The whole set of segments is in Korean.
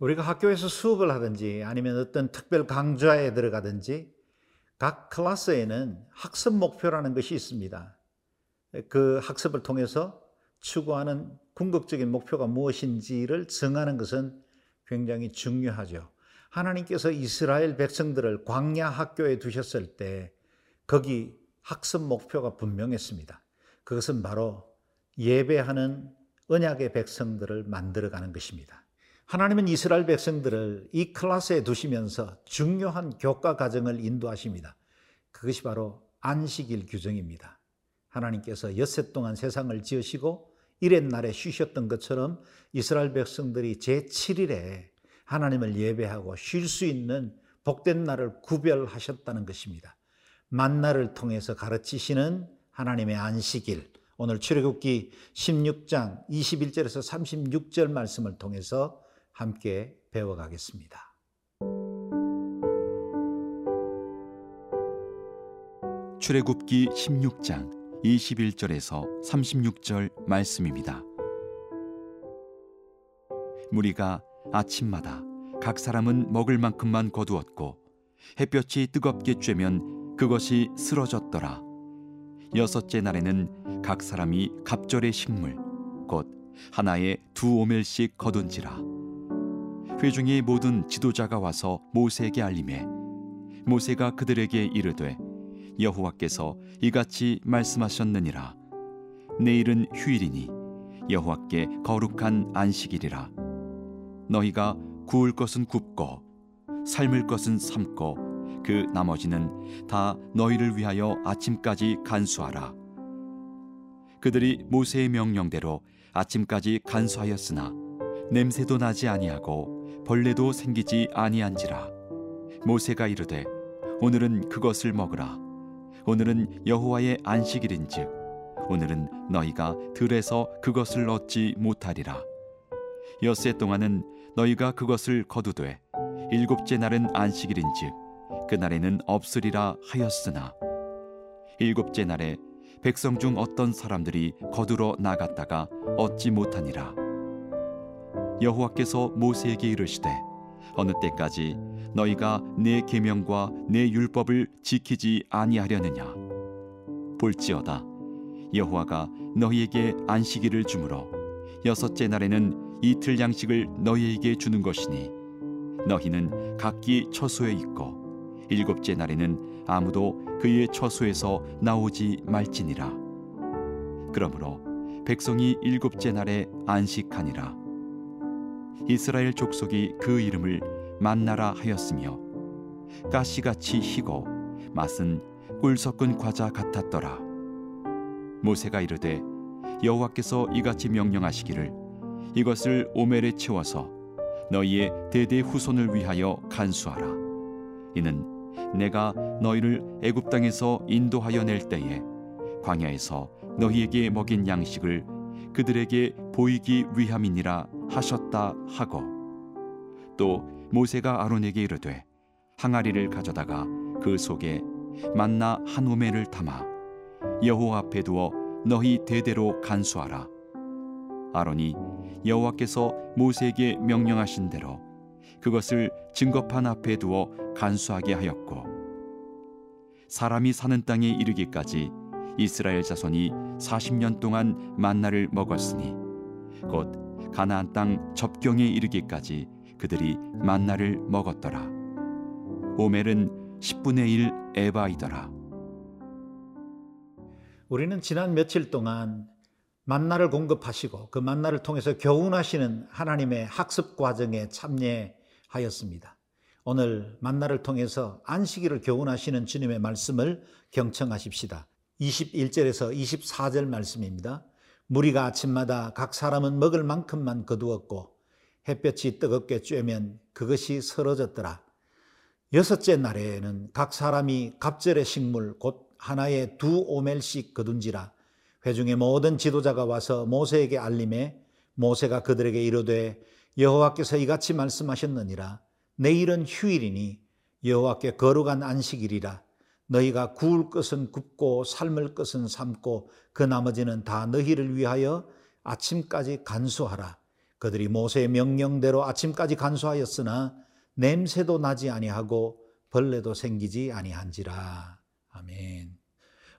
우리가 학교에서 수업을 하든지 아니면 어떤 특별 강좌에 들어가든지 각 클래스에는 학습 목표라는 것이 있습니다. 그 학습을 통해서 추구하는 궁극적인 목표가 무엇인지를 정하는 것은 굉장히 중요하죠. 하나님께서 이스라엘 백성들을 광야 학교에 두셨을 때 거기 학습 목표가 분명했습니다. 그것은 바로 예배하는 언약의 백성들을 만들어가는 것입니다. 하나님은 이스라엘 백성들을 이 클래스에 두시면서 중요한 교과 과정을 인도하십니다. 그것이 바로 안식일 규정입니다. 하나님께서 엿새 동안 세상을 지으시고 이렛 날에 쉬셨던 것처럼 이스라엘 백성들이 제7일에 하나님을 예배하고 쉴 수 있는 복된 날을 구별하셨다는 것입니다. 만나를 통해서 가르치시는 하나님의 안식일. 오늘 출애굽기 16장 21절에서 36절 말씀을 통해서 함께 배워가겠습니다. 출애굽기 16장 21절에서 36절 말씀입니다. 무리가 아침마다 각 사람은 먹을 만큼만 거두었고 햇볕이 뜨겁게 쬐면 그것이 쓰러졌더라. 여섯째 날에는 각 사람이 갑절의 식물 곧 하나에 두 오멜씩 거둔지라. 회중의 모든 지도자가 와서 모세에게 알림해. 모세가 그들에게 이르되 여호와께서 이같이 말씀하셨느니라. 내일은 휴일이니 여호와께 거룩한 안식일이라. 너희가 구울 것은 굽고 삶을 것은 삶고 그 나머지는 다 너희를 위하여 아침까지 간수하라. 그들이 모세의 명령대로 아침까지 간수하였으나 냄새도 나지 아니하고 벌레도 생기지 아니한지라. 모세가 이르되 오늘은 그것을 먹으라. 오늘은 여호와의 안식일인즉 오늘은 너희가 들에서 그것을 얻지 못하리라. 엿새 동안은 너희가 그것을 거두되 일곱째 날은 안식일인즉 그날에는 없으리라 하였으나. 일곱째 날에 백성 중 어떤 사람들이 거두러 나갔다가 얻지 못하니라 여호와께서 모세에게 이르시되 어느 때까지 너희가 내 계명과 내 율법을 지키지 아니하려느냐? 볼지어다. 여호와가 너희에게 안식일을 주므로 여섯째 날에는 이틀 양식을 너희에게 주는 것이니 너희는 각기 처소에 있고 일곱째 날에는 아무도 그의 처소에서 나오지 말지니라. 그러므로 백성이 일곱째 날에 안식하니라 이스라엘 족속이 그 이름을 만나라 하였으며 가시같이 희고 맛은 꿀 섞은 과자 같았더라. 모세가 이르되 여호와께서 이같이 명령하시기를 이것을 오멜에 채워서 너희의 대대 후손을 위하여 간수하라. 이는 내가 너희를 애굽 땅에서 인도하여 낼 때에 광야에서 너희에게 먹인 양식을 그들에게 보이기 위함이니라 하셨다 하고 또 모세가 아론에게 이르되 항아리를 가져다가 그 속에 만나 한 오멜을 담아 여호와 앞에 두어 너희 대대로 간수하라. 아론이 여호와께서 모세에게 명령하신 대로 그것을 증거판 앞에 두어 간수하게 하였고 사람이 사는 땅에 이르기까지 이스라엘 자손이 40년 동안 만나를 먹었으니 곧 가나안 땅 접경에 이르기까지 그들이 만나를 먹었더라. 오멜은 10분의 1 에바이더라. 우리는 지난 며칠 동안 만나를 공급하시고 그 만나를 통해서 교훈하시는 하나님의 학습 과정에 참여하였습니다. 오늘 만나를 통해서 안식일을 교훈하시는 주님의 말씀을 경청하십시다. 21절에서 24절 말씀입니다. 무리가 아침마다 각 사람은 먹을 만큼만 거두었고 햇볕이 뜨겁게 쬐면 그것이 설어졌더라. 여섯째 날에는 각 사람이 갑절의 식물 곧 하나에 두 오멜씩 거둔지라 회중의 모든 지도자가 와서 모세에게 알림해 모세가 그들에게 이르되 여호와께서 이같이 말씀하셨느니라 내일은 휴일이니 여호와께 거룩한 안식일이라 너희가 구울 것은 굽고 삶을 것은 삶고 그 나머지는 다 너희를 위하여 아침까지 간수하라 그들이 모세의 명령대로 아침까지 간수하였으나 냄새도 나지 아니하고 벌레도 생기지 아니한지라. 아멘.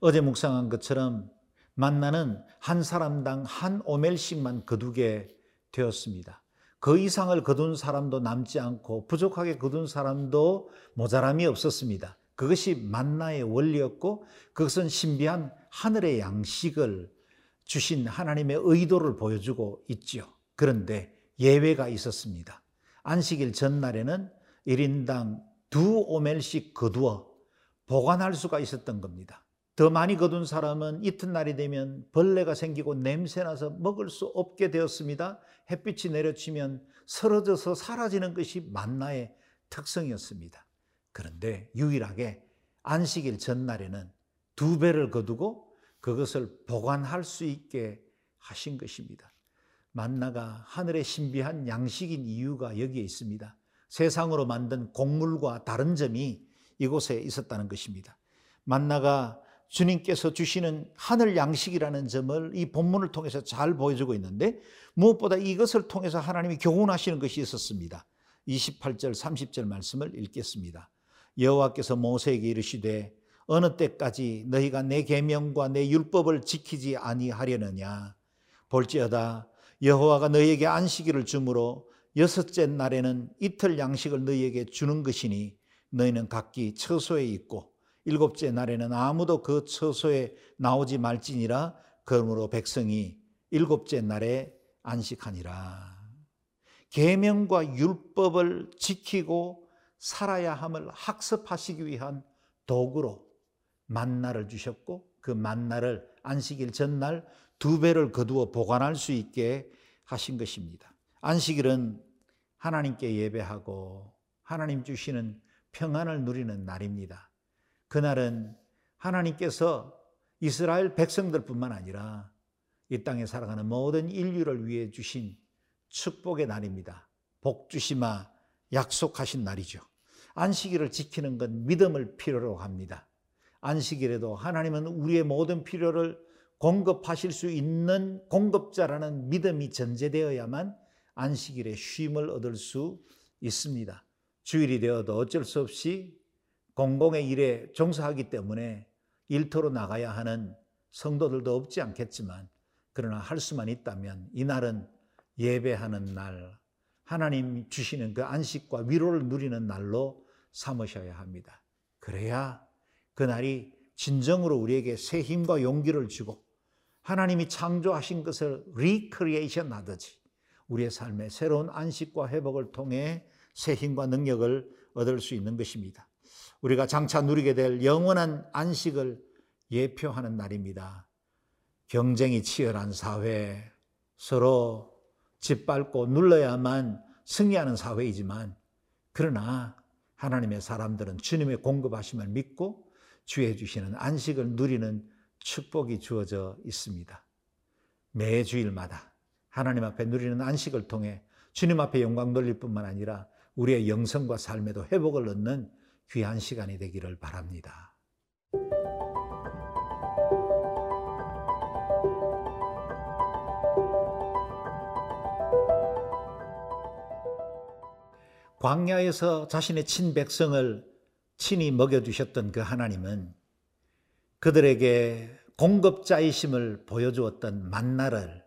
어제 묵상한 것처럼 만나는 한 사람당 한 오멜씩만 거두게 되었습니다. 그 이상을 거둔 사람도 남지 않고 부족하게 거둔 사람도 모자람이 없었습니다. 그것이 만나의 원리였고 그것은 신비한 하늘의 양식을 주신 하나님의 의도를 보여주고 있죠. 그런데 예외가 있었습니다. 안식일 전날에는 1인당 두 오멜씩 거두어 보관할 수가 있었던 겁니다. 더 많이 거둔 사람은 이튿날이 되면 벌레가 생기고 냄새나서 먹을 수 없게 되었습니다. 햇빛이 내려치면 쓰러져서 사라지는 것이 만나의 특성이었습니다. 그런데 유일하게 안식일 전날에는 두 배를 거두고 그것을 보관할 수 있게 하신 것입니다. 만나가 하늘의 신비한 양식인 이유가 여기에 있습니다. 세상으로 만든 곡물과 다른 점이 이곳에 있었다는 것입니다. 만나가 주님께서 주시는 하늘 양식이라는 점을 이 본문을 통해서 잘 보여주고 있는데 무엇보다 이것을 통해서 하나님이 교훈하시는 것이 있었습니다. 28절 30절 말씀을 읽겠습니다. 여호와께서 모세에게 이르시되 어느 때까지 너희가 내 계명과 내 율법을 지키지 아니하려느냐 볼지어다 여호와가 너희에게 안식일을 주므로 여섯째 날에는 이틀 양식을 너희에게 주는 것이니 너희는 각기 처소에 있고 일곱째 날에는 아무도 그 처소에 나오지 말지니라 그러므로 백성이 일곱째 날에 안식하니라. 계명과 율법을 지키고 살아야 함을 학습하시기 위한 도구로 만나를 주셨고 그 만나를 안식일 전날 두 배를 거두어 보관할 수 있게 하신 것입니다. 안식일은 하나님께 예배하고 하나님 주시는 평안을 누리는 날입니다. 그날은 하나님께서 이스라엘 백성들뿐만 아니라 이 땅에 살아가는 모든 인류를 위해 주신 축복의 날입니다. 복 주시마 약속하신 날이죠. 안식일을 지키는 건 믿음을 필요로 합니다. 안식일에도 하나님은 우리의 모든 필요를 공급하실 수 있는 공급자라는 믿음이 전제되어야만 안식일에 쉼을 얻을 수 있습니다. 주일이 되어도 어쩔 수 없이 공공의 일에 종사하기 때문에 일터로 나가야 하는 성도들도 없지 않겠지만 그러나 할 수만 있다면 이날은 예배하는 날, 하나님 주시는 그 안식과 위로를 누리는 날로 삼으셔야 합니다. 그래야 그날이 진정으로 우리에게 새 힘과 용기를 주고 하나님이 창조하신 것을 re-creation 하듯이 우리의 삶에 새로운 안식과 회복을 통해 새 힘과 능력을 얻을 수 있는 것입니다. 우리가 장차 누리게 될 영원한 안식을 예표하는 날입니다. 경쟁이 치열한 사회, 서로 짓밟고 눌러야만 승리하는 사회이지만, 그러나 하나님의 사람들은 주님의 공급하심을 믿고 주의 주시는 안식을 누리는 축복이 주어져 있습니다. 매 주일마다 하나님 앞에 누리는 안식을 통해 주님 앞에 영광 돌릴 뿐만 아니라 우리의 영성과 삶에도 회복을 얻는 귀한 시간이 되기를 바랍니다. 광야에서 자신의 친백성을 친히 먹여주셨던 그 하나님은 그들에게 공급자이심을 보여주었던 만나를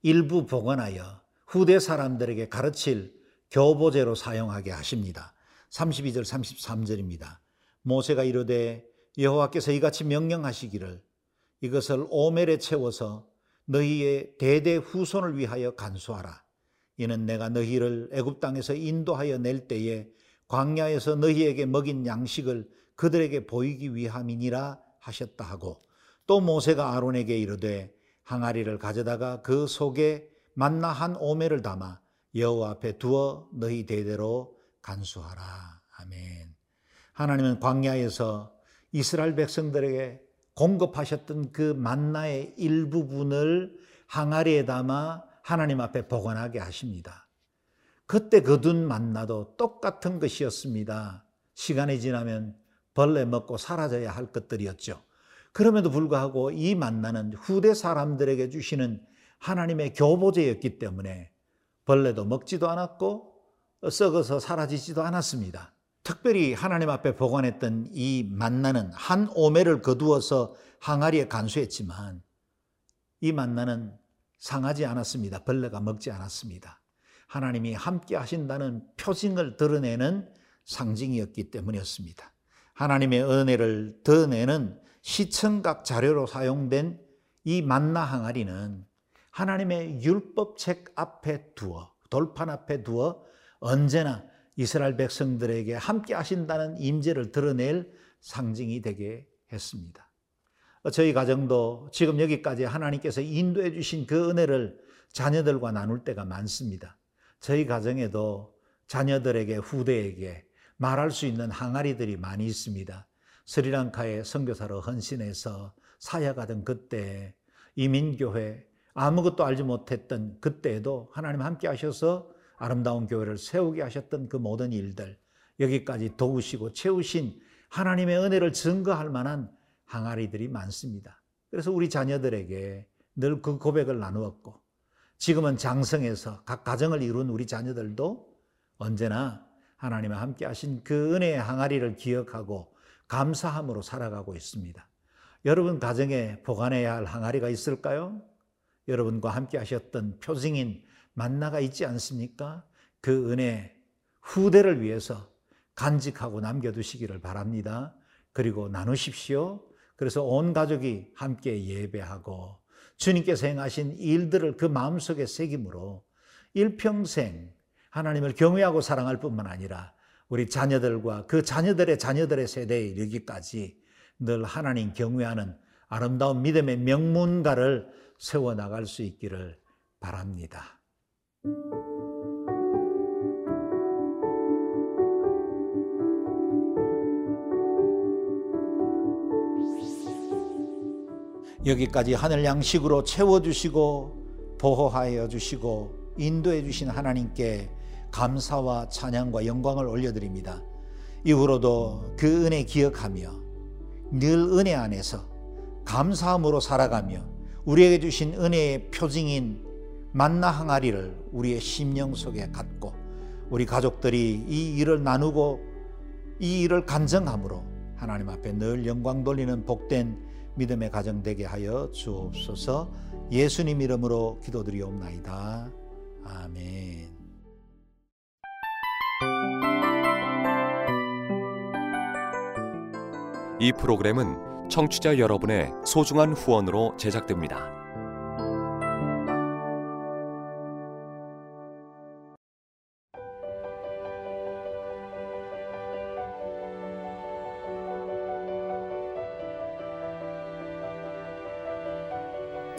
일부 복원하여 후대 사람들에게 가르칠 교보제로 사용하게 하십니다. 32절 33절입니다. 모세가 이르되 여호와께서 이같이 명령하시기를 이것을 오멜에 채워서 너희의 대대 후손을 위하여 간수하라. 이는 내가 너희를 애굽 땅에서 인도하여 낼 때에 광야에서 너희에게 먹인 양식을 그들에게 보이기 위함이니라 하셨다 하고 또 모세가 아론에게 이르되 항아리를 가져다가 그 속에 만나 한 오매를 담아 여호와 앞에 두어 너희 대대로 간수하라. 아멘. 하나님은 광야에서 이스라엘 백성들에게 공급하셨던 그 만나의 일부분을 항아리에 담아 하나님 앞에 보관하게 하십니다. 그때 거둔 만나도 똑같은 것이었습니다. 시간이 지나면 벌레 먹고 사라져야 할 것들이었죠. 그럼에도 불구하고 이 만나는 후대 사람들에게 주시는 하나님의 교보제였기 때문에 벌레도 먹지도 않았고 썩어서 사라지지도 않았습니다. 특별히 하나님 앞에 보관했던 이 만나는 한 오매를 거두어서 항아리에 간수했지만 이 만나는 상하지 않았습니다. 벌레가 먹지 않았습니다. 하나님이 함께 하신다는 표징을 드러내는 상징이었기 때문이었습니다. 하나님의 은혜를 드러내는 시청각 자료로 사용된 이 만나 항아리는 하나님의 율법책 앞에 두어 돌판 앞에 두어 언제나 이스라엘 백성들에게 함께 하신다는 임재를 드러낼 상징이 되게 했습니다. 저희 가정도 지금 여기까지 하나님께서 인도해 주신 그 은혜를 자녀들과 나눌 때가 많습니다. 저희 가정에도 자녀들에게 후대에게 말할 수 있는 항아리들이 많이 있습니다. 스리랑카에 선교사로 헌신해서 사역하던 그때 이민교회 아무것도 알지 못했던 그때에도 하나님 함께 하셔서 아름다운 교회를 세우게 하셨던 그 모든 일들 여기까지 도우시고 채우신 하나님의 은혜를 증거할 만한 항아리들이 많습니다. 그래서 우리 자녀들에게 늘 그 고백을 나누었고 지금은 장성해서 각 가정을 이룬 우리 자녀들도 언제나 하나님과 함께 하신 그 은혜의 항아리를 기억하고 감사함으로 살아가고 있습니다. 여러분 가정에 보관해야 할 항아리가 있을까요? 여러분과 함께 하셨던 표징인 만나가 있지 않습니까? 그 은혜 후대를 위해서 간직하고 남겨두시기를 바랍니다. 그리고 나누십시오. 그래서 온 가족이 함께 예배하고 주님께서 행하신 일들을 그 마음속에 새김으로 일평생 하나님을 경외하고 사랑할 뿐만 아니라 우리 자녀들과 그 자녀들의 자녀들의 세대에 이르기까지 늘 하나님 경외하는 아름다운 믿음의 명문가를 세워나갈 수 있기를 바랍니다. 여기까지 하늘 양식으로 채워주시고 보호하여 주시고 인도해 주신 하나님께 감사와 찬양과 영광을 올려드립니다. 이후로도 그 은혜 기억하며 늘 은혜 안에서 감사함으로 살아가며 우리에게 주신 은혜의 표징인 만나 항아리를 우리의 심령 속에 갖고 우리 가족들이 이 일을 나누고 이 일을 간증함으로 하나님 앞에 늘 영광 돌리는 복된 믿음의 가정 되게 하여 주옵소서 예수님 이름으로 기도드리옵나이다. 아멘. 이 프로그램은 청취자 여러분의 소중한 후원으로 제작됩니다.